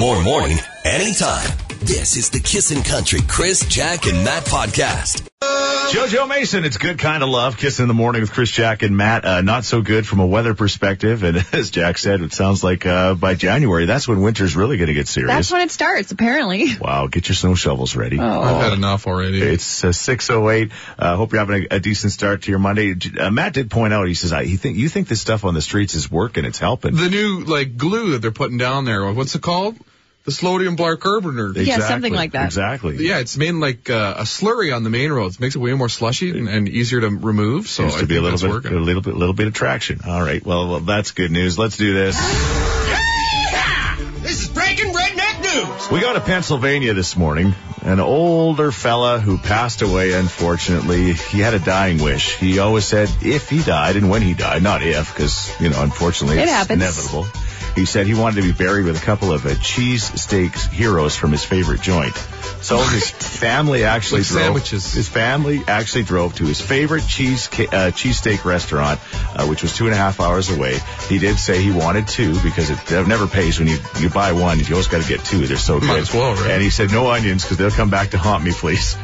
More morning, anytime. This is the Kissin' Country Chris, Jack, and Matt podcast. Jojo Mason, it's good kind of love. Kissing in the morning with Chris, Jack, and Matt. Uh, not so good from a weather perspective. And as Jack said, it sounds like uh, by January, that's when winter's really going to get serious. That's when it starts, apparently. wow, get your snow shovels ready. Oh. I've had enough already. It's uh, 6:08. Uh, hope you're having a, a decent start to your Monday. Uh, Matt did point out. He says, "I he think you think this stuff on the streets is working. It's helping." the new like glue that they're putting down there. What's it called? The slodium bicarbonate. Yeah, something like that. Exactly. Yeah, it's made like uh, a slurry on the main roads. Makes it way more slushy and, and easier to remove. So Seems I to be a little bit, working. a little bit, little bit of traction. All right. Well, well, that's good news. Let's do this. This is breaking redneck news. We go to Pennsylvania this morning. An older fella who passed away, unfortunately. He had a dying wish. He always said if he died and when he died, not if, because, you know, unfortunately It it's happens. inevitable. He said he wanted to be buried with a couple of uh, cheese steaks heroes from his favorite joint. So his family actually drove. sandwiches. His family actually drove to his favorite cheese ca- uh, cheesesteak restaurant, uh, which was two and a half hours away. He did say he wanted two because it uh, never pays when you you buy one. You always got to get two. They're so good. Might as well, right? And he said no onions because they'll come back to haunt me, please.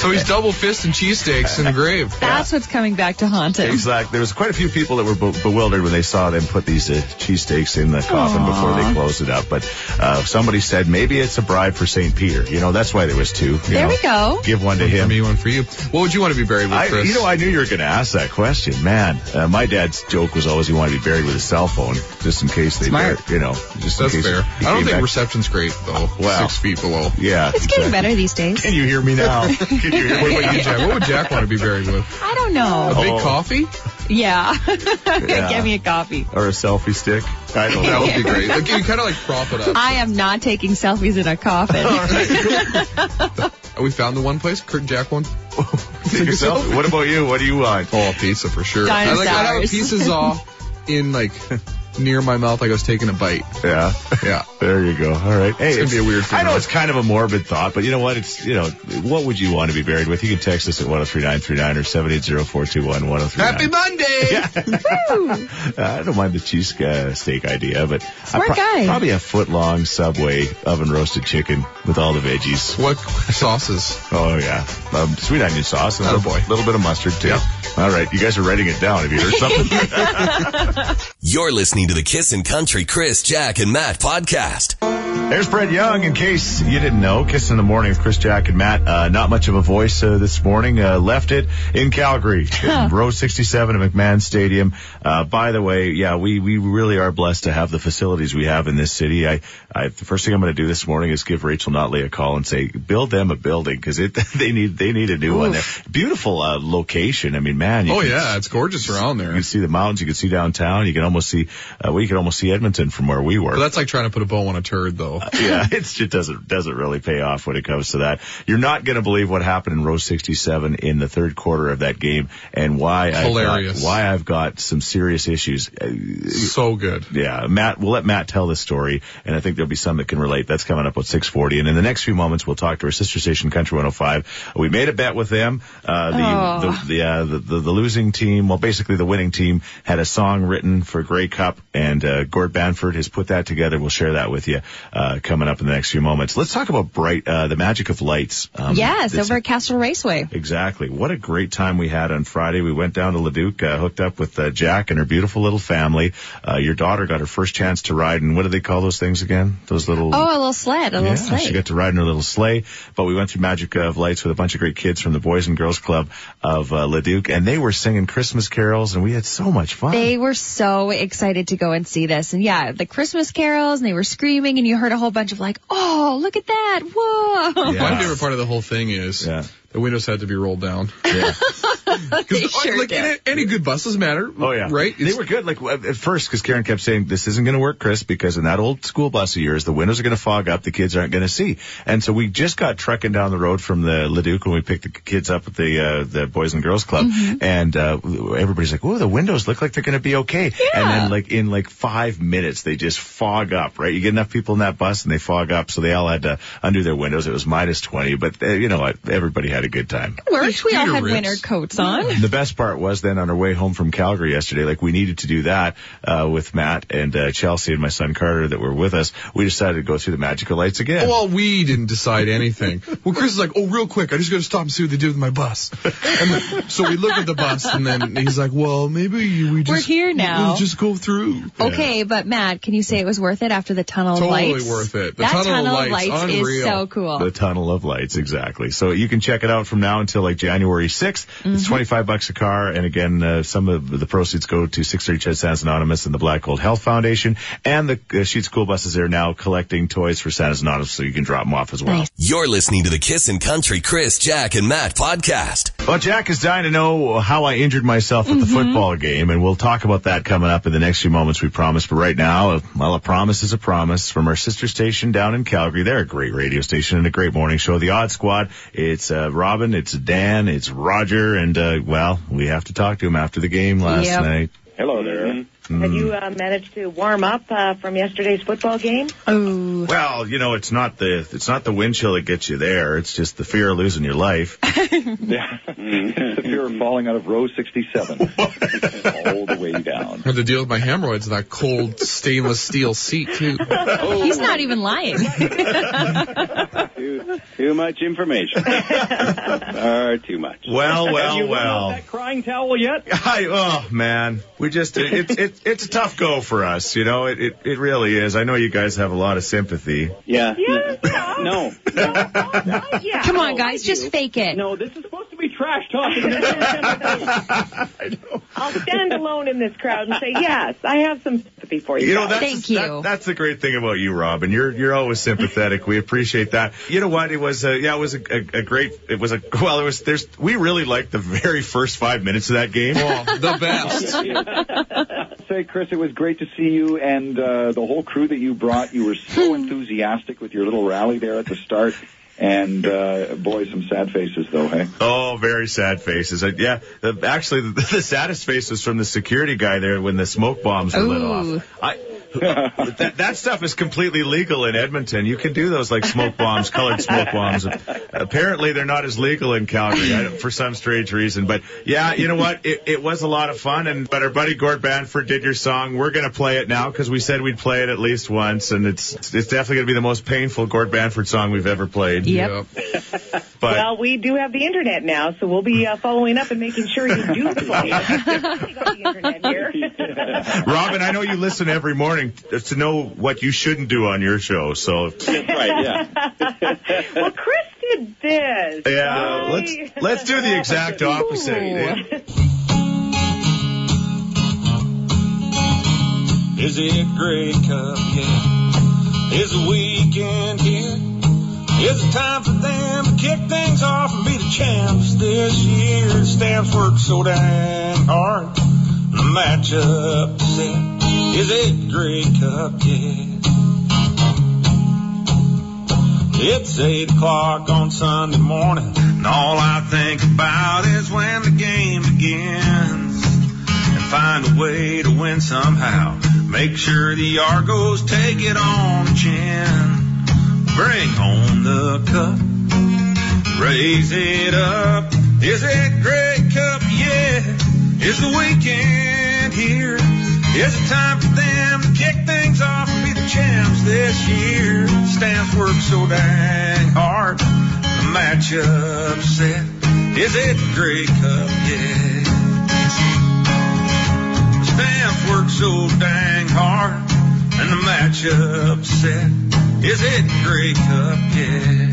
So he's double fisting cheesesteaks in the grave. That's what's coming back to haunt him. Exactly. There was quite a few people that were be- bewildered when they saw them put these uh, cheesesteaks in the coffin before they close it up. But uh, somebody said maybe it's a bribe for St. Peter. You know, that's why there was two. You There know, we go. Give one to For him. me, one for you. What would you want to be buried with, I, Chris? you know, I knew you were going to ask that question, man. Uh, my dad's joke was always he wanted to be buried with a cell phone, just in case they, Smart. you know, just in That's case fair. I don't think back- reception's great though. Wow. Six feet below. Yeah, It's getting better these days. Can you hear me now? Can you hear me? What about you, Jack? What would Jack want to be buried with? I don't know. A big Oh. coffee? Yeah. Yeah. Get me a coffee. or a selfie stick? I don't know. That would be great. Like, you kind of like prop it up. I am not taking selfies in a coffin. we found the one place. Kurt Jack one. Take a selfie. What about you? What do you want? Oh, pizza for sure. I like I have Dinosaurs. pieces off in like near my mouth like I was taking a bite. Yeah. Yeah. There you go. All right. Hey, It's gonna be a weird I know funeral. it's kind of a morbid thought, but you know what? It's you know what would you want to be buried with? You can text us at 103939 or 780-421-1039. Happy Monday. I don't mind the cheese uh, steak idea, but Smart I guy. probably a foot long Subway oven roasted chicken with all the veggies. What sauces? Oh yeah, um, sweet onion sauce and a little, Attaboy. little bit of mustard too. All right, you guys are writing it down. Have you heard something? You're listening to the Kiss and Country Chris, Jack, and Matt podcast. There's Brett Young. In case you didn't know, Kiss in the Morning with Chris, Jack, and Matt. Uh, not much of a voice uh, this morning. Uh, left it in Calgary, in row 67 at McMahon Stadium. Uh, by the way, yeah, we we really are blessed to have the facilities we have in this city. I, I the first thing I'm going to do this morning is give Rachel Notley a call and say, build them a building because it they need they need a new one there. Beautiful uh, location. I mean, man. You Oh can- yeah, it's gorgeous around there. You can see the mountains. You can see downtown. You can almost see. Uh, well, can almost see Edmonton from where we were. But that's like trying to put a bow on a turd, though. yeah, it's, it doesn't doesn't really pay off when it comes to that. You're not going to believe what happened in row 67 in the third quarter of that game, and why I've got, why I've got some serious issues. Uh, So good. yeah, Matt, we'll let Matt tell the story, and I think there'll be some that can relate. That's coming up at 6:40, and in the next few moments, we'll talk to our sister station, Country 105. We made a bet with them. Uh, the, Oh. the the, uh, the the the losing team, well, basically the winning team, had a song written for Grey Cup, and uh, Gord Bamford has put that together. We'll share that with you uh, coming up in the next few moments. Let's talk about bright, uh, the magic of lights. Um, yes, over at Castrol Raceway. Exactly. What a great time we had on Friday. We went down to Leduc, uh, hooked up with uh, Jack and her beautiful little family. Uh, your daughter got her first chance to ride, and what do they call those things again? Those little. Oh, a little sled, a yeah, little sleigh. she got to ride in her little sleigh. But we went through Magic of Lights with a bunch of great kids from the Boys and Girls Club of uh, Leduc, and they were singing Christmas carols, and we had so much fun. They were so excited to go and see this. And yeah, the Christmas carols and they were screaming and you heard a whole bunch of like, oh, look at that. Whoa. Yeah. My favorite part of the whole thing is Yeah. The windows had to be rolled down. Yeah. They sure like did. any, any good buses matter. Oh yeah, right. They were good. Like at first, because Karen kept saying this isn't going to work, Chris, because in that old school bus of yours, the windows are going to fog up, the kids aren't going to see. And so we just got trekking down the road from the Leduc when we picked the kids up at the uh, the Boys and Girls Club, and uh, everybody's like, "Oh, the windows look like they're going to be okay." Yeah. And then like in like five minutes, they just fog up. Right, you get enough people in that bus, and they fog up, so they all had to undo their windows. It was minus twenty, but uh, you know what? Everybody had a good time. Worked. We all Peter had Ritz. winter coats on. on. The best part was then on our way home from Calgary yesterday, like we needed to do that uh, with Matt and uh, Chelsea and my son Carter that were with us. We decided to go through the magical lights again. Well, we didn't decide anything. Well, Chris is like, oh, real quick, I just got to stop and see what they did with my bus. And then, so we look at the bus, and then he's like, well, maybe we just here now. We'll just go through. Okay, but Matt, can you say it was worth it after the tunnel of Totally lights? worth it. The that tunnel of of lights, lights is so cool. The Tunnel of Lights, exactly. So you can check it out from now until like January 6th. Mm-hmm. It's 25 bucks a car. And again, uh, some of the proceeds go to 630 Ched Santa's Anonymous and the Black Gold Health Foundation. And the uh, Sheet School buses are now collecting toys for Santa's Anonymous so you can drop them off as well. Nice. You're listening to the Kiss and Country Chris, Jack, and Matt podcast. Well, Jack is dying to know how I injured myself at the Mm-hmm. football game, and we'll talk about that coming up in the next few moments, we promise. But right now, uh, well, a promise is a promise from our sister station down in Calgary. They're a great radio station and a great morning show. The Odd Squad. It's uh, Robin, it's Dan, it's Roger, and uh, well, we have to talk to him after the game last Yep. night. Hello there. Have you uh, managed to warm up uh, from yesterday's football game? Oh, Well, you know, it's not the it's not the wind chill that gets you there. It's just the fear of losing your life. Yeah. it's the fear of falling out of row 67. all the way down. I had to deal with my hemorrhoids in that cold stainless steel seat too. he's not even lying. Too, too much information. Far too much. Well, Have well, you well. that crying towel yet? I, oh man, we just it, it, it's a tough go for us, you know. It, it it really is. I know you guys have a lot of sympathy. Yeah. Yeah, yeah. No. yeah. Come on, guys, just fake it. No, this is supposed to be trash talking. I know. I'll stand alone in this crowd and say, yes, I have some sympathy for you. You know that's Thank you. that- that's the great thing about you, Robin. You're you're always sympathetic. We appreciate that. You know what? It was a, yeah, it was a, a, a great. It was a well. It was there's we really liked the very first five minutes of that game. Oh, the best. Say, Chris, it was great to see you and uh, the whole crew that you brought. You were so enthusiastic with your little rally there at the start. And uh, boy, some sad faces though, hey? Oh, very sad faces. Uh, yeah, the, actually, the, the saddest face was from the security guy there when the smoke bombs were lit off. I, that, that stuff is completely legal in Edmonton. You can do those like smoke bombs, colored smoke bombs. Apparently, they're not as legal in Calgary I, don't- for some strange reason. But yeah, you know what? It, it was a lot of fun. And but our buddy Gord Bamford did your song. We're gonna play it now because we said we'd play it at least once, and it's it's definitely gonna be the most painful Gord Bamford song we've ever played. Yep. But Well, we do have the internet now, so we'll be uh, following up and making sure you do play it. We got the internet here. Robin, I know you listen every morning to know what you shouldn't do on your show. So That's right, yeah. well, Chris did this. yeah, I- let's let's do the exact opposite. Is it Grey Cup yet? Is the weekend here? Is it time for them to kick things off and be the champs this year? Stamps work so damn hard. The matchup set. Is it Grey Cup yet? It's eight o'clock on Sunday morning, and all I think about is when the game begins. And find a way to win somehow. Make sure the Argos take it on the chin. Bring home the cup. Raise it up. Is it Grey Cup? Yeah. Is the weekend here? Is it time for them to kick things off and be the champs this year? Stamps work so dang hard. The matchup set. Is it Grey Cup? Yeah. Stamps work so dang hard. And the matchup set. Is it Grey Cup? Yeah.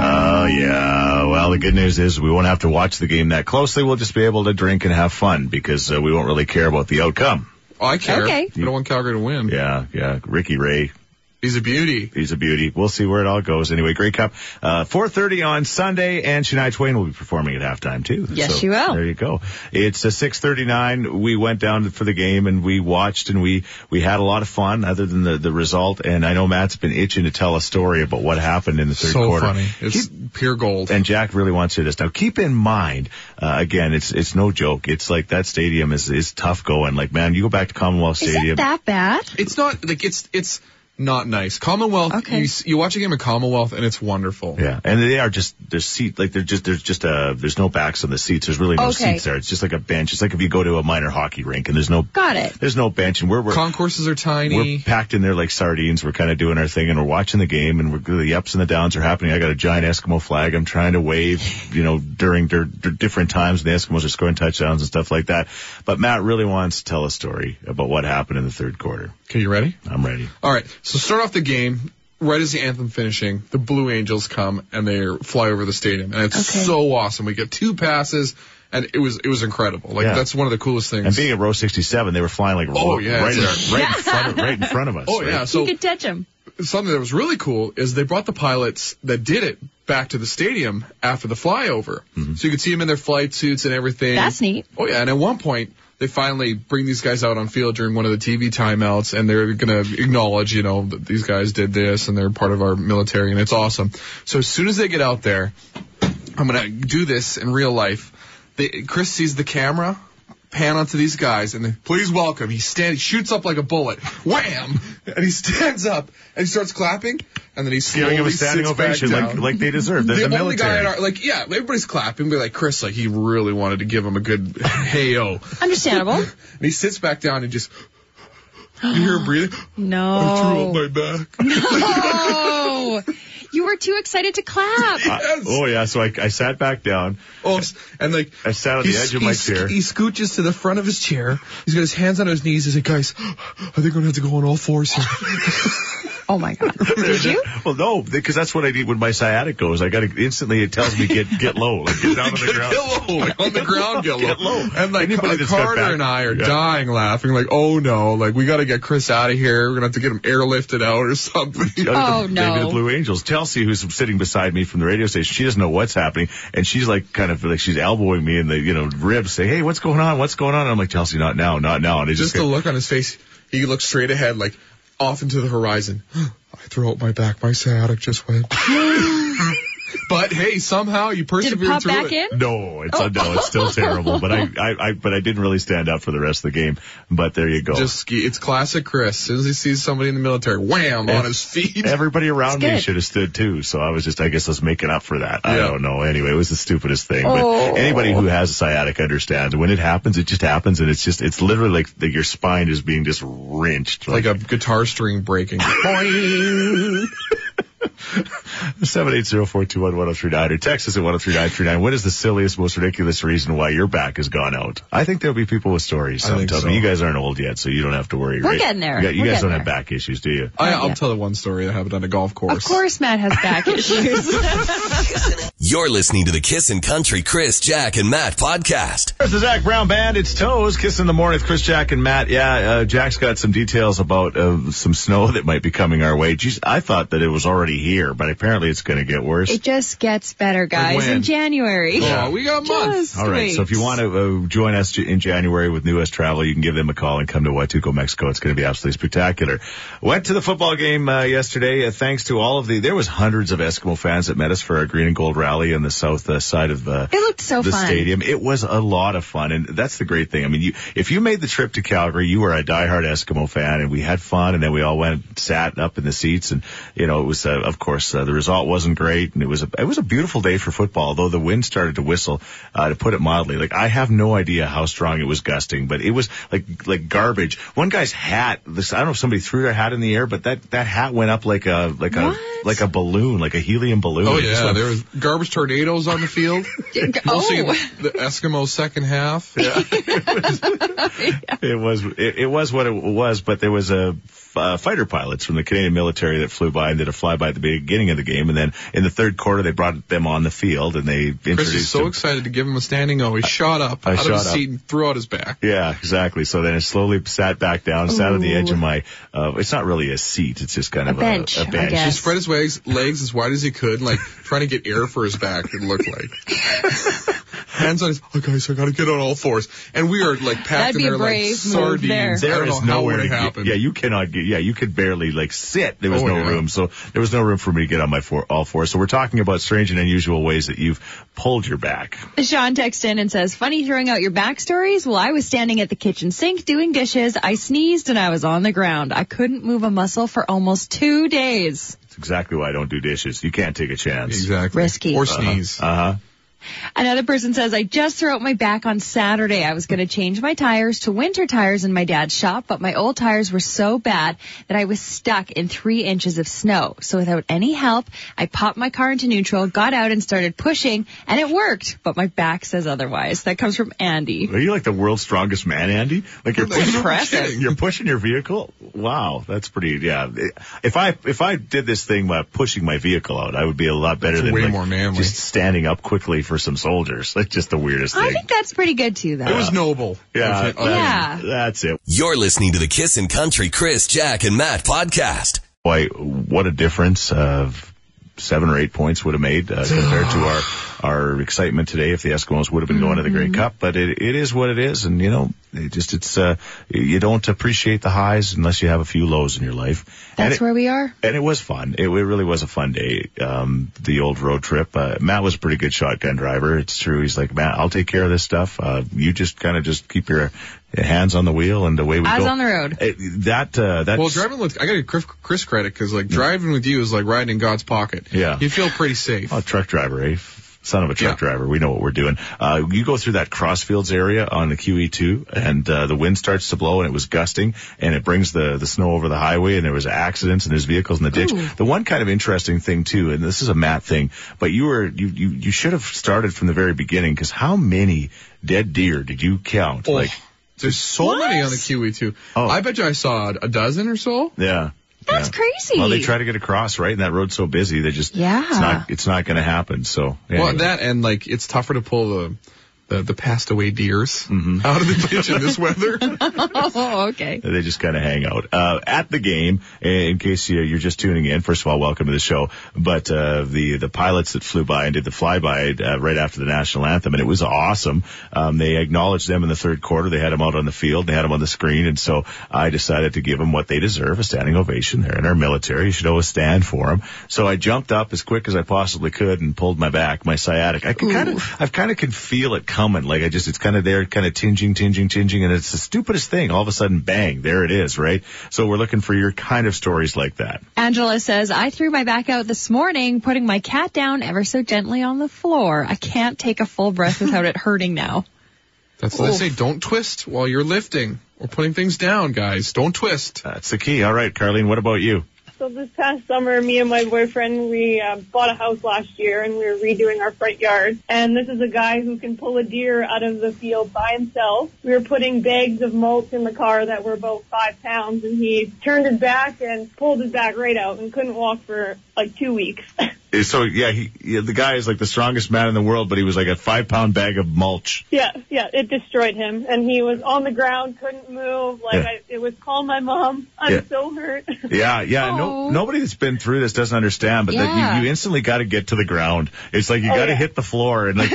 Oh yeah. Well, the good news is we won't have to watch the game that closely. We'll just be able to drink and have fun because uh, we won't really care about the outcome. Oh, I care. Okay. I don't want Calgary to win. Yeah, yeah. Ricky Ray, He's a beauty. he's a beauty. We'll see where it all goes. Anyway, Grey Cup, uh, 4:30 on Sunday, and Shania Twain will be performing at halftime too. Yes, So, she will. There you go. It's uh, 6:39. We went down for the game and we watched and we we had a lot of fun. Other than the the result, and I know Matt's been itching to tell a story about what happened in the third So quarter. funny. It's pure gold. and Jack really wants to hear this. Now, keep in mind, uh, again, it's it's no joke. It's like that stadium is is tough going. Like, man, you go back to Commonwealth Stadium. Is Stadium. it that bad? It's not like it's it's not nice. Commonwealth, Okay. you, you watch a game of Commonwealth and it's wonderful. Yeah, and they are just there's seat like they're just there's just a there's no backs on the seats. There's really no Okay. seats there. It's just like a bench. It's like if you go to a minor hockey rink and there's no Got it. there's no bench and we're we're Concourses are tiny. we're packed in there like sardines. We're kind of doing our thing and we're watching the game and we're, the ups and the downs are happening. I got a giant Eskimo flag. I'm trying to wave, you know, during dur- dur- different times. The Eskimos are scoring touchdowns and stuff like that. But Matt really wants to tell a story about what happened in the third quarter. okay, you ready? I'm ready. All right. So start off the game. Right as the anthem finishing, the Blue Angels come and they fly over the stadium, and it's Okay. so awesome. We get two passes, and it was it was incredible. Like Yeah. that's one of the coolest things. And being at row 67, they were flying like Oh, ro- yeah, right, in, right in front of right in front of us. oh right? yeah. So you could touch them. something that was really cool is they brought the pilots that did it back to the stadium after the flyover. Mm-hmm. So you could see them in their flight suits and everything. That's neat. Oh yeah, and at one point they finally bring these guys out on field during one of the TV timeouts and they're going to acknowledge, you know, that these guys did this and they're part of our military and it's awesome. So as soon as they get out there, I'm going to do this in real life. They, Chris sees the camera pan onto these guys and then please welcome. He stands, shoots up like a bullet. Wham! And he stands up and he starts clapping and then he slowly Giving him a standing sits back ovation like down. like they deserve. They're the, the, only guy military. in our, like, yeah, everybody's clapping, but like Chris, like he really wanted to give him a good hey-o. Understandable. And he sits back down and just, you hear him breathing? No. I threw up my back. Oh, you were too excited to clap. Yes. Oh yeah, so I, I sat back down. Oh, and like I sat on the edge of my chair. He scooches to the front of his chair. He's got his hands on his knees. He's like, guys, I think I'm gonna have to go on all fours here. Oh my god. Did you? Well, no, because that's what I need when my sciatic goes. I got to instantly. It tells me get get low, like get down on the ground. Get low, like on the ground, get low. Get low. And like Anybody Carter back- and I are Yeah. dying laughing, like, oh no, like we got to get Chris out of here. We're gonna have to get him airlifted out or something. Oh, Maybe no. the Blue Angels. Chelsea, who's sitting beside me from the radio station, she doesn't know what's happening, and she's like kind of like she's elbowing me in the you know ribs, say, "Hey, what's going on? What's going on?" And I'm like, Chelsea, not now, not now. And it Just just, the look on his face, he looks straight ahead, like off into the horizon. I threw out my back. My sciatic just went. but hey, somehow you Did it persevered pop through back it. in? no, it's uh, no, it's still terrible. But I, I, I, but I didn't really stand up for the rest of the game. But there you go. Just ski. It's classic Chris. As soon as he sees somebody in the military, wham, on his feet. Everybody around me should have stood too. So I was just, I guess I was making up for that. I don't know. Anyway, it was the stupidest thing. Oh. But anybody who has a sciatic understands when it happens, it just happens. And it's just, it's literally like the, your spine is being just wrenched. like a guitar string breaking. 780-421-1039 or text us at 103939. What is the silliest, most ridiculous reason why your back has gone out? I think there'll be people with stories. I think so. You guys aren't old yet, so you don't have to worry. We're right? getting there. You, got- you guys don't getting have back issues, do you? I, I'll yet. tell the one story that happened on a golf course. Of course Matt has back issues. You're listening to the Kissin' Country Chris, Jack, and Matt podcast. There's the Zac Brown Band. It's Toes. Kiss in the morning with Chris, Jack, and Matt. Yeah, uh, Jack's got some details about uh, some snow that might be coming our way. Geez, I thought that it was already here, but apparently it's going to get worse. it just gets better, guys, in January. Yeah, we got months. All right. So if you want to uh, join us in January with New West Travel, you can give them a call and come to Huatulco, Mexico. It's going to be absolutely spectacular. Went to the football game uh, yesterday. Uh, thanks to all of the, there was hundreds of Eskimo fans that met us for our green and gold rally on the south uh, side of uh, It looked so the fun. stadium. It was a lot of fun, and that's the great thing. I mean, you if you made the trip to Calgary, you were a diehard Eskimo fan, and we had fun, and then we all went sat up in the seats, and you know, it was uh, of course uh, the result wasn't great, and it was a it was a beautiful day for football, though the wind started to whistle, uh, to put it mildly. Like I have no idea how strong it was gusting, but it was like like garbage. One guy's hat, this I don't know if somebody threw their hat in the air, but that that hat went up like a like What? a like a balloon, like a helium balloon. Oh yeah, went there was garbage tornadoes on the field. Mostly Oh. the Eskimo second half. Yeah. It was it, it was what it was, but there was a uh, fighter pilots from the Canadian military that flew by and did a flyby at the beginning of the game, and then in the third quarter they brought them on the field and they Chris is so them. excited to give him a standing O. He shot up I out of his up. seat and threw out his back. Yeah, exactly. So then it slowly sat back down, sat on the edge of my. Uh, it's not really a seat; it's just kind of A of bench, a, I a bench. guess. He spread his legs, legs as wide as he could, like trying to get air for his back. It looked like. hands on his, oh guys, I gotta get on all fours. And we are like packed in there like sardines. there. I There don't is know how nowhere to get. Yeah, you cannot get. Yeah, you could barely like sit. There was Oh, no yeah. room, so there was no room for me to get on my four, all fours. So we're talking about strange and unusual ways that you've pulled your back. Sean texts in and says, funny throwing out your backstories? Well, I was standing at the kitchen sink doing dishes. I sneezed and I was on the ground. I couldn't move a muscle for almost two days. It's exactly why I don't do dishes. You can't take a chance. Exactly. Risky. Or sneeze. Uh huh. Another person says, I just threw out my back on Saturday. I was going to change my tires to winter tires in my dad's shop, but my old tires were so bad that I was stuck in three inches of snow. So without any help, I popped my car into neutral, got out and started pushing, and it worked. But my back says otherwise. That comes from Andy. Are you like the world's strongest man, Andy? Like you're pushing, Impressive. you're pushing your vehicle. Wow, that's pretty. Yeah. If I if I did this thing by pushing my vehicle out, I would be a lot better That's than way like, more manly. just standing up quickly for some soldiers. That's just the weirdest thing. I think that's pretty good too, though. It was noble. yeah, Okay, uh, Yeah. That's it. You're listening to the Kiss and Country Chris, Jack, and Matt podcast. Boy, what a difference of seven or eight points would have made uh, compared to our our excitement today if the Eskimos would have been going to the Grey Cup. But it, it is what it is, and you know, it just it's uh, you don't appreciate the highs unless you have a few lows in your life. That's it- where we are. and it was fun. It, it really was a fun day. Um, the old road trip. Uh, Matt was a pretty good shotgun driver. It's true. He's like, Matt, I'll take care of this stuff. Uh, you just kind of just keep your hands on the wheel and away we I go. was on the road. It, that uh, that Well, driving with I got to give Chris, Chris credit because like driving with you is like riding in God's pocket. Yeah. you feel pretty safe. Oh, truck driver, eh? Son of a truck Yeah. driver. We know what we're doing. Uh, you go through that Crossfields area on the QE2 and, uh, the wind starts to blow and it was gusting and it brings the, the snow over the highway and there was accidents and there's vehicles in the ditch. The one kind of interesting thing too, and this is a Matt thing, but you were, you, you, you should have started from the very beginning because how many dead deer did you count? Oh, Like, there's so many on the QE2. Oh. I bet you I saw a dozen or so. yeah. That's yeah. crazy. Well, they try to get across, right? And that road's so busy, they just, Yeah. it's not, it's not going to happen. So, yeah, Well, anyway. that and like it's tougher to pull the the, the passed away deers Mm-hmm. out of the ditch in this weather. oh, okay. They just kind of hang out. Uh, at the game, in case you, you're just tuning in, first of all, welcome to the show. But, uh, the, the pilots that flew by and did the flyby, uh, right after the national anthem, and it was awesome. Um, they acknowledged them in the third quarter. They had them out on the field. They had them on the screen. And so I decided to give them what they deserve, a standing ovation. They're in our military. You should always stand for them. So I jumped up as quick as I possibly could and pulled my back, my sciatic. I can kind of, I've kind of can feel it coming. Like I just, it's kind of there, kind of tinging, tinging, tinging. And it's the stupidest thing. All of a sudden, bang, there it is, right? So we're looking for your kind of stories like that. Angela says, I threw my back out this morning, putting my cat down ever so gently on the floor. I can't take a full breath without it hurting now. That's what they say. Don't twist while you're lifting or putting things down, guys. Don't twist. That's the key. All right, Carlene, what about you? So this past summer, me and my boyfriend, we uh, bought a house last year and we were redoing our front yard. And this is a guy who can pull a deer out of the field by himself. We were putting bags of mulch in the car that were about five pounds and he turned his back and pulled his back right out and couldn't walk for like two weeks. So yeah, he, yeah, the guy is like the strongest man in the world, but he was like a five pound bag of mulch. yeah, yeah, it destroyed him. And he was on the ground, couldn't move. Like Yeah. I, it was call my mom. I'm Yeah. so hurt. Yeah, yeah. No, Oh. nobody that's been through this doesn't understand, but that Yeah. you, you instantly got to get to the ground. It's like you Oh, got to yeah. hit the floor, and like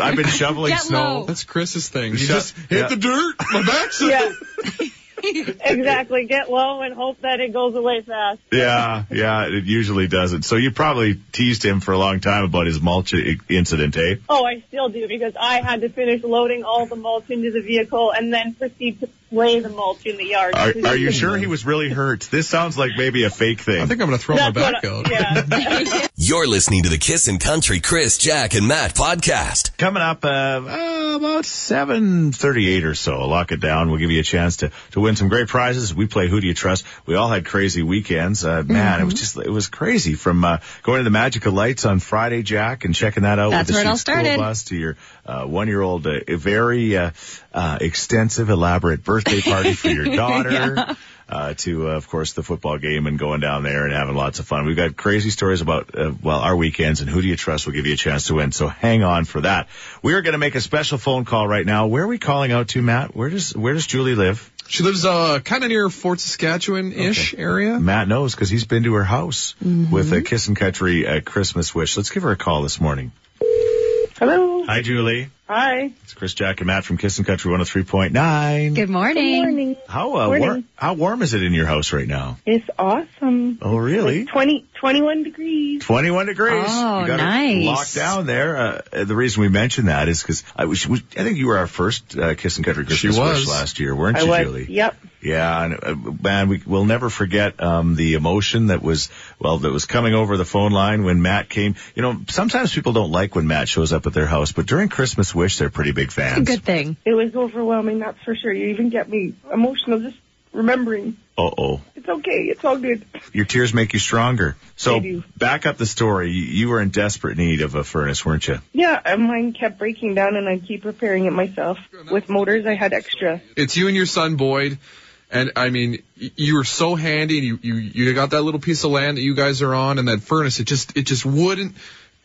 I've been shoveling snow. low. That's Chris's thing. You Shut- just hit yeah. the dirt. My back's yeah. exactly. Get low and hope that it goes away fast. Yeah, yeah. It usually doesn't. So you probably teased him for a long time about his mulch incident, eh? Oh, I still do because I had to finish loading all the mulch into the vehicle and then proceed to lay the mulch in the yard. Are, are you sure he was really hurt? This sounds like maybe a fake thing. I think I'm gonna throw my back what. out. Yeah. You're listening to the Kissin' Country Chris, Jack, and Matt podcast. Coming up, uh, uh, about 7.38 or so. Lock it down. We'll give you a chance to, to win some great prizes. We play Who Do You Trust? We all had crazy weekends. Uh, man, it was just, it was crazy from, uh, going to the Magical Lights on Friday, Jack, and checking that out That's with the where it all school started. bus to your, uh, one-year-old, uh, very, uh, uh, extensive, elaborate birthday party for your daughter. Uh, to, uh, of course, the football game and going down there and having lots of fun. We've got crazy stories about, uh, well, our weekends and who do you trust will give you a chance to win. So hang on for that. We are going to make a special phone call right now. Where are we calling out to, Matt? Where does, where does Julie live? She lives uh kind of near Fort Saskatchewan ish area. Matt knows because he's been to her house with a Kiss and Country uh, Christmas wish. Let's give her a call this morning. Hello. Hello. Hi, Julie. Hi. It's Chris Jack and Matt from Kissin' Country 103.9. Good morning. Good morning. How uh, Morning. war- how warm is it in your house right now? It's awesome. Oh, really? Like 20, 21 degrees. 21 degrees. Oh, you got nice. Locked down there. Uh, the reason we mentioned that is because I, was, was- I think you were our first uh, Kissin' Country Christmas She wish last year, weren't I you, was. Julie? Yep. Yeah, and uh, man, we will never forget um, the emotion that was well that was coming over the phone line when Matt came. You know, sometimes people don't like when Matt shows up at their house, but during Christmas Wish, they're pretty big fans. It's a fans. good thing. It was overwhelming, that's for sure. You even get me emotional just remembering. Uh oh, It's okay. It's all good. your tears make you stronger. So They do. back up the story. You, you were in desperate need of a furnace, weren't you? Yeah, and mine kept breaking down and I keep repairing it myself. With motors, I had extra. It's you and your son Boyd. And I mean, you were so handy. And you, you you got that little piece of land that you guys are on, and that furnace. It just it just wouldn't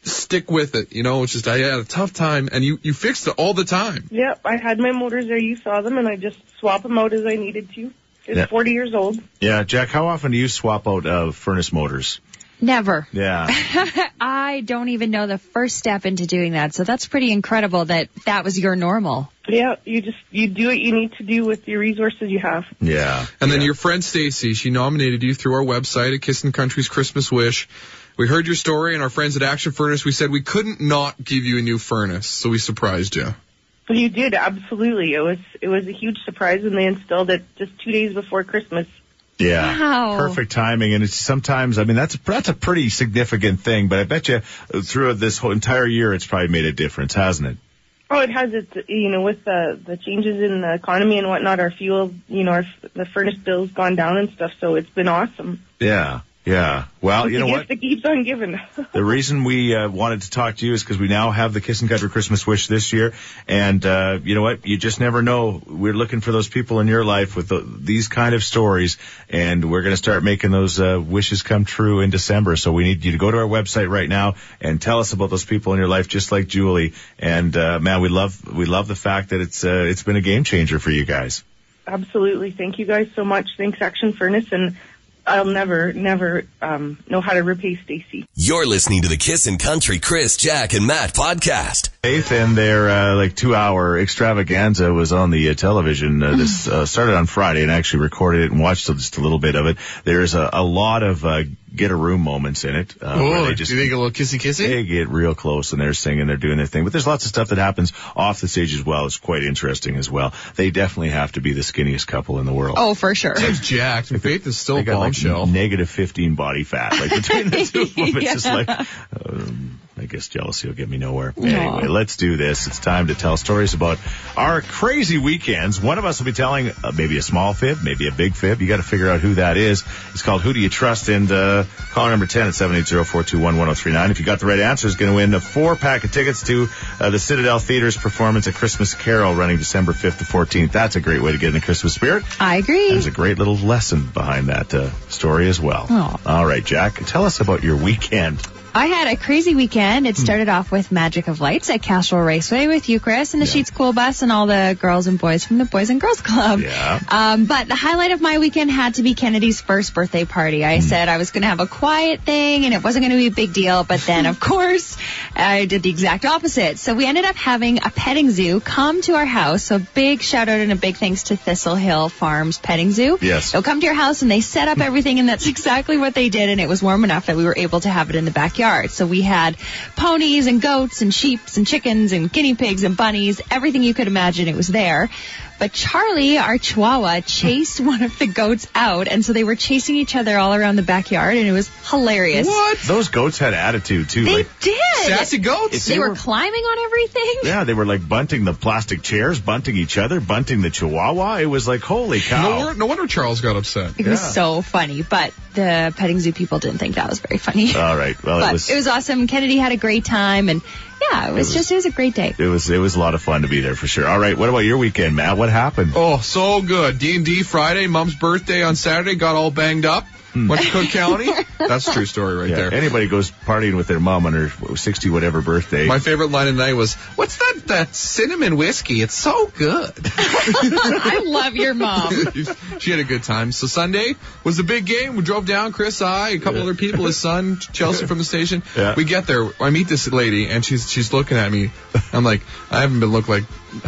stick with it. You know, it's just I had a tough time, and you you fixed it all the time. Yep, I had my motors there. You saw them, and I just swap them out as I needed to. It's Yeah. 40 years old. Yeah, Jack. How often do you swap out uh, furnace motors? Never. Yeah. I don't even know the first step into doing that. So that's pretty incredible that that was your normal. Yeah, you just you do what you need to do with the resources you have. Yeah. And then your friend Stacy, she nominated you through our website at Kissin' Country's Christmas Wish. We heard your story, and our friends at Action Furnace, we said we couldn't not give you a new furnace, so we surprised you. But you did absolutely. It was it was a huge surprise when they installed it just two days before Christmas. Yeah. Wow. Perfect timing. And it's sometimes, I mean, that's, that's a pretty significant thing, but I bet you uh, through this whole entire year, it's probably made a difference, hasn't it? Oh, it has its you know with the the changes in the economy and whatnot. Our fuel, you know, our the furnace bill's gone down and stuff. So it's been awesome. Yeah. Yeah. Well, you know what? keeps on giving. The reason we uh, wanted to talk to you is because we now have the Kissin' Country Christmas Wish this year, and uh, you know what? You just never know. We're looking for those people in your life with the, these kind of stories, and we're going to start making those uh, wishes come true in December. So we need you to go to our website right now and tell us about those people in your life, just like Julie. And uh, man, we love we love the fact that it's uh, it's been a game changer for you guys. Absolutely. Thank you guys so much. Thanks, Action Furnace, and I'll never, never um, know how to repay Stacy. You're listening to the Kissin' Country Chris, Jack, and Matt podcast. Faith and their uh, like two hour extravaganza was on the uh, television. Uh, this uh, started on Friday and I actually recorded it and watched just a little bit of it. There's a, a lot of uh, get a room moments in it. Uh, where Oh, they do just you think a little kissy kissy? they get real close and they're singing, they're doing their thing. But there's lots of stuff that happens off the stage as well. It's quite interesting as well. They definitely have to be the skinniest couple in the world. Oh, for sure. Seems jacked, and Faith is still They a got like bombshell. negative 15 body fat. Like between the two of them, it's Yeah. just like, um, I guess jealousy will get me nowhere. Anyway, let's do this. It's time to tell stories about our crazy weekends. One of us will be telling uh, maybe a small fib, maybe a big fib. You got to figure out who that is. It's called Who Do You Trust? And uh, caller number 10 at 780-421-1039. If you got the right answer, is going to win a four pack of tickets to uh, the Citadel Theater's performance at Christmas Carol running December 5th to 14th. That's a great way to get in the Christmas spirit. I agree. There's a great little lesson behind that uh, story as well. Aw. All right, Jack, tell us about your weekend. I had a crazy weekend. Hmm. It started off with Magic of Lights at Castrol Raceway with you, Chris, and the Yeah. Sheet School Bus and all the girls and boys from the Boys and Girls Club. Yeah. Um, but the highlight of my weekend had to be Kennedy's first birthday party. Hmm. I said I was going to have a quiet thing and it wasn't going to be a big deal, but then of course I did the exact opposite. So we ended up having a petting zoo come to our house. So big shout out and a big thanks to Thistle Hill Farms Petting Zoo. Yes. They'll come to your house and they set up everything and that's exactly what they did and it was warm enough that we were able to have it in the backyard. So we had ponies and goats and sheep and chickens and guinea pigs and bunnies, everything you could imagine it was there. But Charlie, our chihuahua, chased one of the goats out and so they were chasing each other all around the backyard and it was hilarious. What? Those goats had attitude too. They like, did. Sassy goats? They, They were, were- climbing on everything. yeah, they were like bunting the plastic chairs, bunting each other, bunting the chihuahua. It was like, holy cow. No, no wonder Charles got upset. It was so funny, but the petting zoo people didn't think that was very funny. All right. Well, but it was, awesome. Kennedy had a great time, and yeah, it was, was- just it was a great day. it was, it was a lot of fun to be there for sure. All right. What about your weekend, Matt? What happened? Oh, so good. D&D Friday, mom's birthday on Saturday, got all banged up. Went to Cook County. That's a true story right Yeah, there. anybody goes partying with their mom on her 60 whatever birthday. My favorite line of the night was, "What's that? That cinnamon whiskey? It's so good." I love your mom. she had a good time. So Sunday was the big game. We drove down, Chris, I, a couple other people, his son, Chelsea from the station. Yeah. We get there. I meet this lady, and she's she's looking at me. I'm like, I haven't been looked like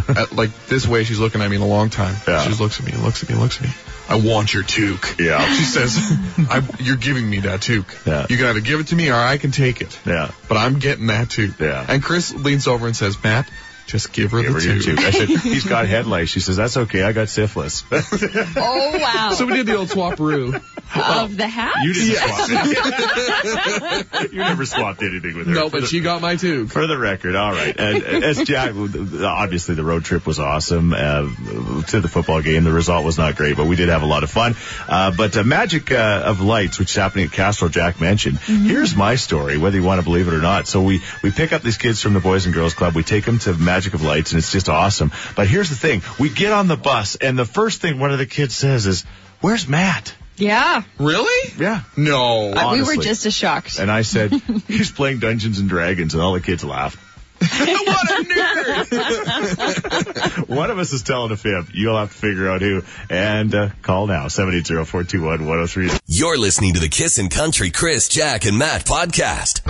at, like this way. She's looking at me in a long time. Yeah. She just looks at me, looks at me, looks at me. I want your toque. Yeah. She says, I, "You're giving me that toque. Yeah. You got to give it to me, or I can take it. yeah. But I'm getting that toque." Yeah. And Chris leans over and says, "Matt." Just give her Give her the your toque. tube. I said, he's got head lice. She says, that's okay. I got syphilis. Oh wow. So we did the old swaparoo of the hat? you didn't swap it. you never swapped anything with her. No, but the- she got my toque. For the record, all right. And as Jack, obviously the road trip was awesome uh, to the football game. The result was not great, but we did have a lot of fun. Uh, but uh, Magic uh, of Lights, which is happening at Castrol, Jack mentioned. Here's my story, whether you want to believe it or not. So we we pick up these kids from the Boys and Girls Club. We take them to Magic of Lights, and it's just awesome. But here's the thing: we get on the bus, and the first thing one of the kids says is, "Where's Matt?" Yeah. Really? Yeah. No. Uh, we were just as shocked. And I said, he's playing Dungeons and Dragons, and all the kids laughed. what a nerd! One of us is telling a fib. You'll have to figure out who. And uh, call now, 780-421-1038. You're listening to the Kiss and Country Chris, Jack, and Matt podcast.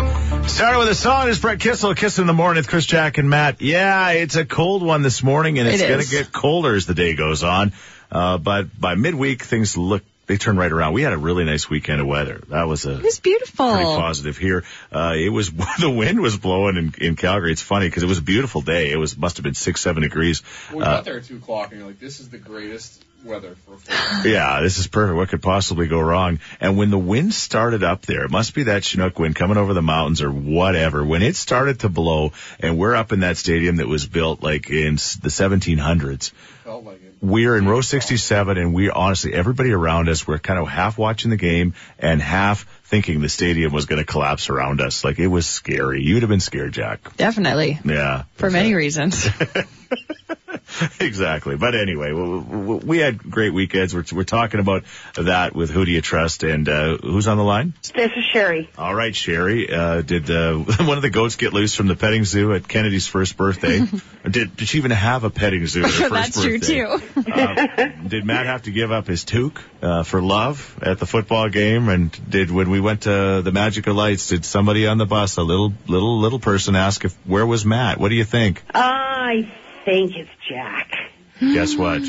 Started with a song. It's Brett Kissel, Kiss in the Morning with Chris, Jack, and Matt. Yeah, it's a cold one this morning, and it's It going to get colder as the day goes on. Uh, but by midweek, things look, they turn right around. We had a really nice weekend of weather. That was a It was beautiful. pretty positive here. Uh, it was the wind was blowing in, in Calgary. It's funny because it was a beautiful day. It was must have been six seven degrees. we Uh, got there at 2 o'clock and you're like, this is the greatest weather for a yeah, this is perfect. What could possibly go wrong? And when the wind started up there, it must be that Chinook wind coming over the mountains or whatever. When it started to blow, and we're up in that stadium that was built like in the 1700s. Felt like it. We're in row 67 and we honestly, everybody around us, we're kind of half watching the game and half thinking the stadium was going to collapse around us. Like it was scary. You'd have been scared, Jack. Definitely. Yeah. For many reasons. exactly. But anyway, we, had great weekends. We're, we're talking about that with Who Do You Trust and uh, who's on the line? This is Sherry. All right, Sherry. Uh, did uh, one of the goats get loose from the petting zoo at Kennedy's first birthday? Did, did she even have a petting zoo at her first That's true birthday? too. Uh, did Matt have to give up his toque uh, for love at the football game? And did when we went to the Magic of Lights, did somebody on the bus, a little little little person, ask if where was Matt? What do you think? I think it's Jack. Guess what?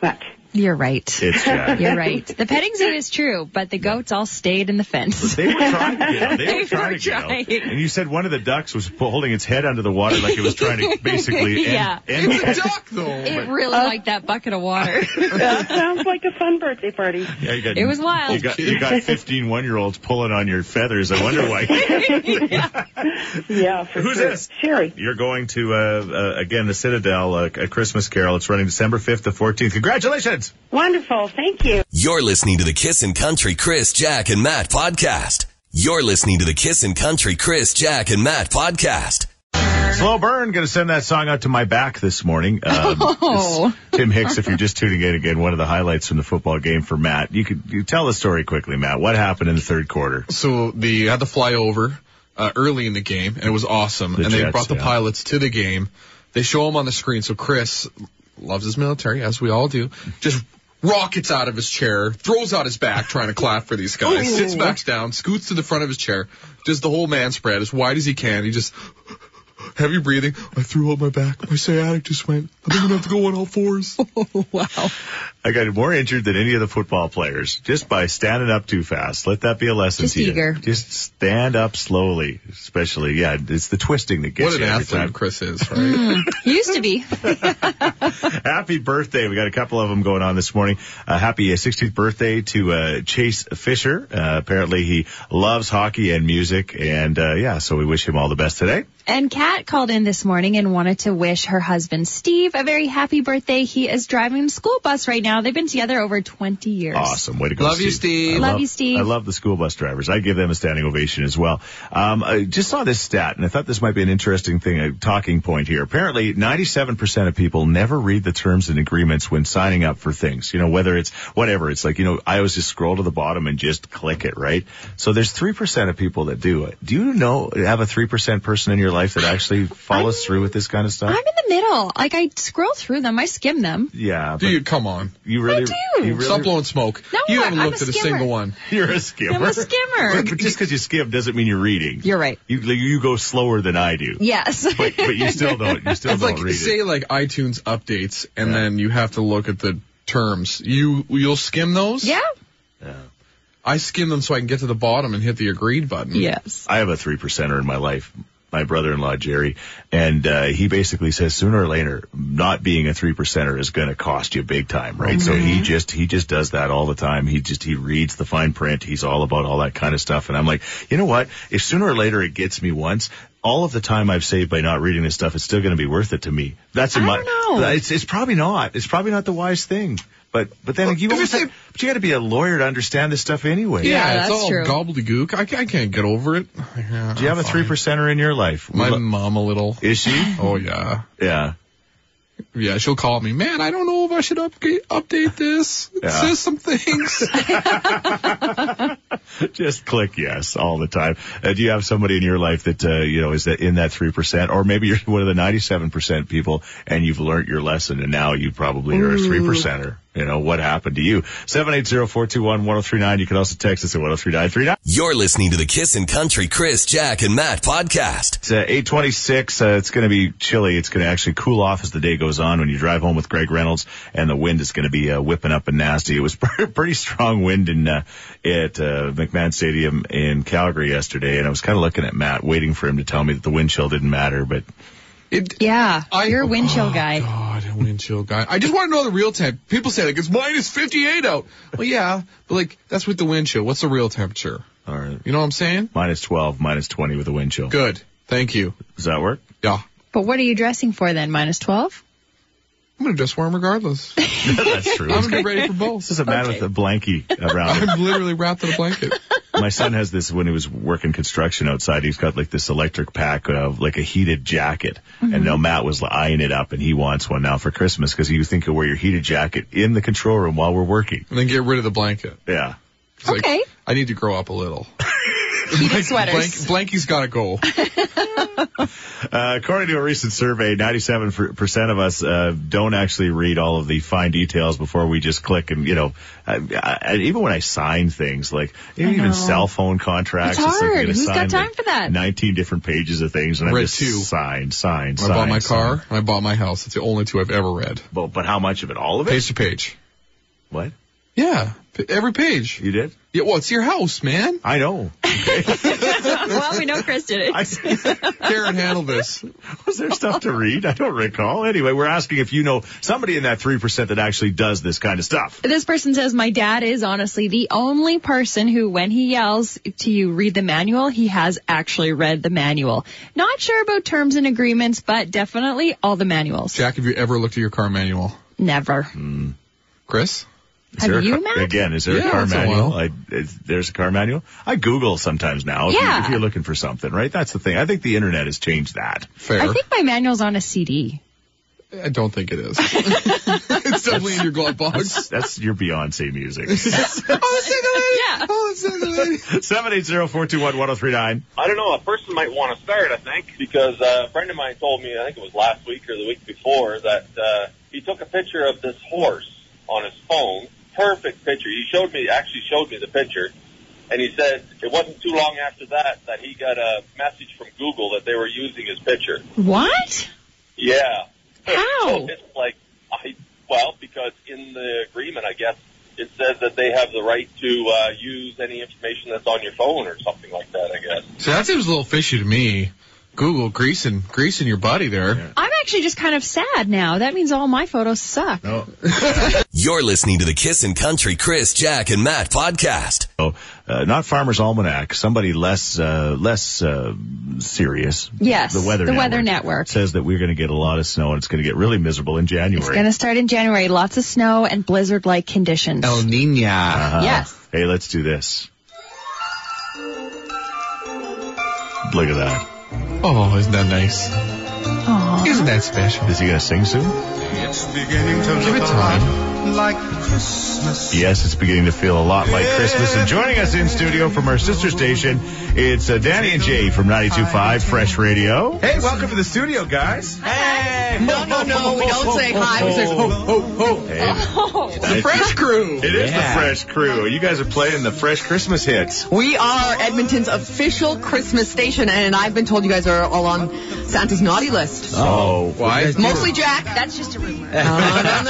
What? You're right. It's Jack. You're right. The petting zoo is true, but the goats all stayed in the fence. They were trying to get out. They, They were trying were to get out. And you said one of the ducks was holding its head under the water like it was trying to basically end, Yeah. end It's a duck, though. It really liked that bucket of water. That sounds like a fun birthday party. Yeah, you got, It was wild. You got, you got 15 one-year-olds pulling on your feathers. I wonder why. Yeah, for Who's sure. this? Sherry. You're going to, uh, uh, again, the Citadel, uh, a Christmas Carol. It's running December 5th to 14th. Congratulations! Wonderful. Thank you. You're listening to the Kiss and Country Chris, Jack, and Matt podcast. You're listening to the Kiss and Country Chris, Jack, and Matt podcast. Slow Burn, going to send that song out to my back this morning. Um, Oh. it's Tim Hicks, if you're just tuning in again, one of the highlights from the football game for Matt. You could you tell the story quickly, Matt. What happened in the third quarter? So the had to fly over uh, early in the game, and it was awesome. The and they brought the yeah. pilots to the game. They show them on the screen. So Chris loves his military, as we all do. Just rockets out of his chair, throws out his back, trying to clap for these guys. Sits back down, scoots to the front of his chair, does the whole man spread as wide as he can. He just heavy breathing. I threw out my back. My sciatic just went. I think I'm gonna have to go on all fours. wow. I got more injured than any of the football players just by standing up too fast. Let that be a lesson Just to you. eager. Just stand up slowly, especially, yeah, it's the twisting that gets you. What an you every athlete time. Chris is, right? He used to be. Happy birthday. We got a couple of them going on this morning. Uh, happy uh, 16th birthday to uh, Chase Fisher. Uh, apparently he loves hockey and music. And uh, yeah, so we wish him all the best today. And Kat called in this morning and wanted to wish her husband Steve a very happy birthday. He is driving the school bus right now. They've been together over 20 years. Awesome. Way to go, Love you, Steve. I Love you, Steve. I love the school bus drivers. I give them a standing ovation as well. Um, I just saw this stat, and I thought this might be an interesting thing, a talking point here. Apparently, 97% of people never read the terms and agreements when signing up for things. You know, whether it's whatever. It's like, you know, I always just scroll to the bottom and just click it, right? So there's 3% of people that do it. Do you know, have a 3% person in your life that actually follows through with this kind of stuff? I'm in the middle. Like I scroll through them. I skim them. yeah. Do you come on? you really, I do. you really, Stop blowing smoke. No, you haven't I'm looked a at a single one. You're a skimmer. I'm a skimmer. But, but just because you skim doesn't mean you're reading. You're right. You you go slower than I do. Yes. But but you still don't you still It's don't like read say it. like iTunes updates, and Yeah. then you have to look at the terms. You you'll skim those. Yeah. Yeah. I skim them so I can get to the bottom and hit the agreed button. Yes. I have a three percenter in my life. My brother-in-law Jerry, and uh, he basically says sooner or later, not being a three percenter is going to cost you big time, right? So he just he just does that all the time. He just he reads the fine print. He's all about all that kind of stuff, and I'm like, you know what? If sooner or later it gets me once, all of the time I've saved by not reading this stuff, it's still going to be worth it to me. That's in I my. don't know. It's it's probably not. It's probably not the wise thing. But but then you if almost have, but you got to be a lawyer to understand this stuff anyway. Yeah, Yeah, it's that's all true. gobbledygook. I, ca- I can't get over it. Yeah, Do you have a three percenter in your life? My Lo- mom a little. Is she? Oh yeah, Yeah. yeah. She'll call me, man. I don't know if I should update update this. It Yeah. says some things. Just click yes all the time. Uh, do you have somebody in your life that uh, you know is that in that three percent, or maybe you're one of the ninety-seven percent people, and you've learned your lesson, and now you probably are a three percenter. You know what happened to you? Seven eight zero four two one one zero three nine. You can also text us at one zero three nine three nine. You're listening to the Kissin' Country Chris, Jack, and Matt podcast. It's uh, 826. Uh, it's going to be chilly. It's going to actually cool off as the day goes on when you drive home with Greg Reynolds, and the wind is going to be uh, whipping up and nasty. It was pretty strong wind in uh, at uh, McMahon Stadium in Calgary yesterday, and I was kind of looking at Matt, waiting for him to tell me that the wind chill didn't matter, but It, Yeah. I- You're a oh, wind chill oh, guy. God, a wind chill guy. I just want to know the real temp. People say like it's minus 58 out. Well, yeah, but like that's with the wind chill. What's the real temperature? all right, You know what I'm saying? minus 12, minus 20 with a wind chill. Good. Thank you. Does that work? Yeah. But what are you dressing for then? Minus 12? I'm gonna just wear them regardless. That's true. I'm gonna get ready for both. This is a man with a blankie around him. I'm literally wrapped in a blanket. My son has this when he was working construction outside. He's got like this electric pack of like a heated jacket. And mm-hmm. now Matt was eyeing it up and he wants one now for Christmas because you think you'll wear your heated jacket in the control room while we're working. And then get rid of the blanket. Yeah. It's like, Okay. I need to grow up a little. Heated sweaters. Blank, Blanky's gotta go. Uh, according to a recent survey, 97% of us uh, don't actually read all of the fine details before we just click and, you know, I, I, even when I sign things, like even cell phone contracts. It's hard. gonna Who's got time like, for that? 19 different pages of things and I just two. sign, sign, I sign. bought my sign. car and I bought my house. It's the only two I've ever read. But, but how much of it? All of it? Page to page. What? Yeah. Every page. You did? Yeah, well, it's your house, man. I know. well, we know Chris did it. I, Karen, handled this. was there stuff to read? I don't recall. Anyway, we're asking if you know somebody in that 3% that actually does this kind of stuff. This person says, my dad is honestly the only person who, when he yells to you, read the manual, he has actually read the manual. Not sure about terms and agreements, but definitely all the manuals. Jack, have you ever looked at your car manual? Never. Hmm. Chris? Is Have there a you, car- Matt? Again, is there Yeah, a car once in a manual? while. I, is, there's a car manual. I Google sometimes now if, You, if you're looking for something, right? That's the thing. I think the internet has changed that. Fair. I think my manual's on a CD. I don't think it is. it's definitely in your glove box. That's your Beyonce music. oh, let's the lady. Yeah. Oh, let's take the lady. 780-421-1039. I don't know. A person might want to start, I think, because uh, a friend of mine told me, I think it was last week or the week before, that uh, he took a picture of this horse on his phone. Perfect picture. He showed me, actually showed me the picture, and he said it wasn't too long after that that he got a message from Google that they were using his picture. What? Yeah. How? So it's like, I well, because in the agreement, I guess it says that they have the right to uh, use any information that's on your phone or something like that. I guess. So that seems a little fishy to me. Google greasing, greasing your buddy there. I'm actually just kind of sad now. That means all my photos suck. No. You're listening to the Kissin' Country Chris, Jack, and Matt podcast. So, uh, not Farmer's Almanac. Somebody less uh, less uh, serious. Yes, the Weather the Network Weather Network. says that we're going to get a lot of snow and it's going to get really miserable in January. It's going to start in January. Lots of snow and blizzard-like conditions. El Nina. Uh, yes. Hey, let's do this. Look at that. Oh, isn't that nice? Aw. Isn't that special? Is he going to sing soon? It's beginning to Give it look a time. Lot like Christmas. Yes, it's beginning to feel a lot like Christmas. And joining us in studio from our sister station, it's uh, Danny and Jay from 92.5 Fresh Radio. Hey, welcome to the studio, guys. Hey! No, no, no, we don't say hi, we say ho, ho, ho. Hey, The Fresh Crew. it is Yeah. the Fresh Crew. You guys are playing the Fresh Christmas hits. We are Edmonton's official Christmas station, and I've been told you guys are all on Santa's naughty list. Oh, Why? Mostly Jack. That's just a rumor. I don't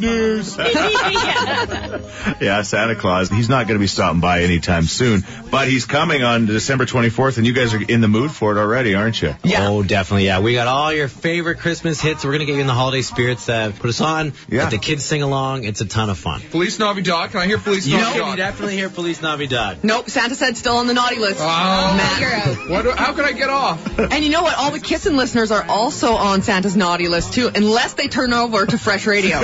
know. Good news. yeah. Yeah, Santa Claus. He's not going to be stopping by anytime soon, but he's coming on December 24th, and you guys are in the mood for it already, aren't you? Yeah. Oh, definitely. Yeah, we got all your favorite Christmas hits. We're gonna get you in the holiday spirits. Uh, put us on. Yeah. Let the kids sing along. It's a ton of fun. Feliz Navidad. Can I hear Police You Navidad? know, you definitely hear Feliz Navidad. Nope, Santa said still on the naughty list. Oh, Matt. What, do- how can I get off? And you know what? All the kissing listeners are also on Santa's naughty list too, unless they turn over to Fresh Radio.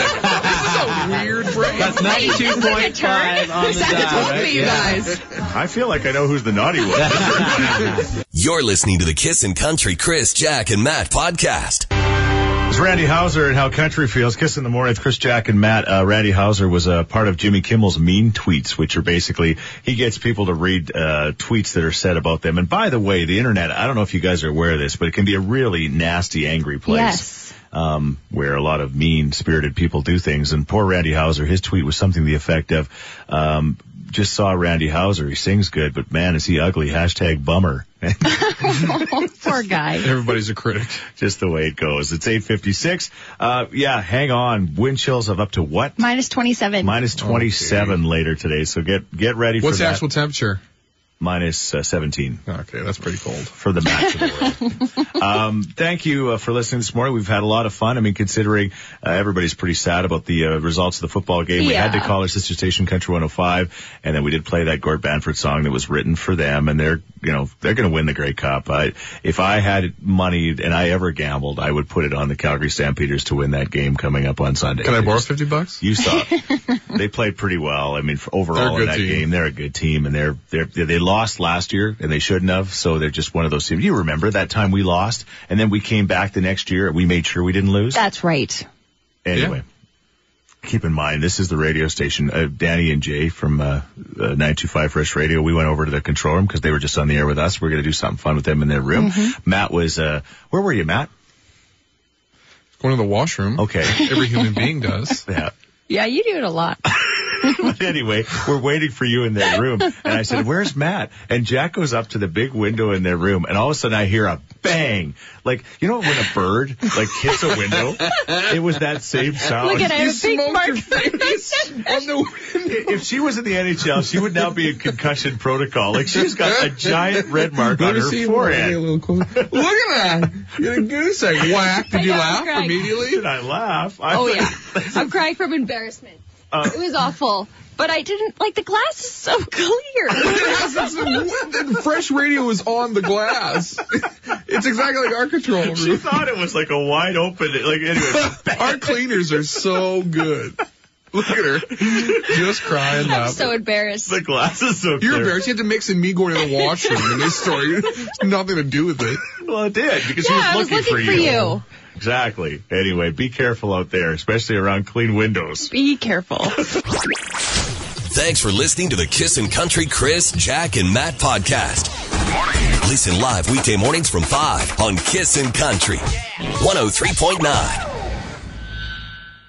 This is a weird break. That's ninety-two point five on the Santa dot, right? you guys. I feel like I know who's the naughty one. You're listening to the Kissin' Country Chris, Jack, and Matt podcast. It's Randy Houser and How Country Feels. Kiss in the Morning with Chris Jack and Matt. Uh, Randy Houser was a part of Jimmy Kimmel's Mean Tweets, which are basically, he gets people to read uh, tweets that are said about them. And by the way, the internet, I don't know if you guys are aware of this, but it can be a really nasty, angry place. Yes. Um, where a lot of mean spirited people do things. And poor Randy Houser, his tweet was something to the effect of, um, just saw Randy Houser. He sings good, but man, is he ugly. Hashtag bummer. Poor guy. Everybody's a critic. just the way it goes. It's 856. Uh, yeah, hang on. Wind chills of up to what? Minus 27. Minus 27 later today. So get, get ready What's for the that. actual temperature? Minus, uh, 17 Okay, that's pretty cold. for the match of the world. um, thank you uh, for listening this morning. We've had a lot of fun. I mean, considering uh, everybody's pretty sad about the uh, results of the football game, we had to call our sister station Country 105, and then we did play that Gord Bamford song that was written for them, and they're, you know, they're going to win the Grey Cup. I, if I had money and I ever gambled, I would put it on the Calgary Stampeders to win that game coming up on Sunday. Can I borrow 50 bucks? you saw they played pretty well. I mean, for overall in that team. game, they're a good team, and they're they're they lost last year, and they shouldn't have. So they're just one of those teams. You remember that time we lost, and then we came back the next year, and we made sure we didn't lose. That's right. anyway. Keep in mind, this is the radio station. Uh, Danny and Jay from uh, uh, 925 Fresh Radio. We went over to the control room because they were just on the air with us. We're going to do something fun with them in their room. Matt was, uh, where were you, Matt? Going to the washroom. Okay. Every human being does. Yeah. Yeah, you do it a lot. but anyway, we're waiting for you in their room. And I said, where's Matt? And Jack goes up to the big window in their room and all of a sudden I hear a bang. Like, you know when a bird like hits a window? It was that same sound. Look at I You big smoked mark. your face on the window. if she was in the NHL, she would now be in concussion protocol. Like she's got a giant red mark Let on her see. Forehead. little. Look at that. You had a goose egg. Whack. Did you Yeah, laugh immediately? Did I laugh? I Oh thought- yeah. I'm crying from embarrassment. Uh, it was awful. But I didn't like the glass is so clear. Yes, it's the fresh radio is on the glass. It's exactly like our control room. She thought it was like a wide open, like anyway. Our cleaners are so good. Look at her. Just crying, I'm laughing. so embarrassed. The glass is so clear. You're clear. embarrassed. You had to mix in me going to the washroom in this story. It's nothing to do with it. Well, it did because she Yeah, I was was looking, looking for you. Exactly. Anyway, be careful out there, especially around clean windows. Be careful. Thanks for listening to the Kissin' Country Chris, Jack, and Matt podcast. Listen live weekday mornings from 5 on Kissin' Country 103.9.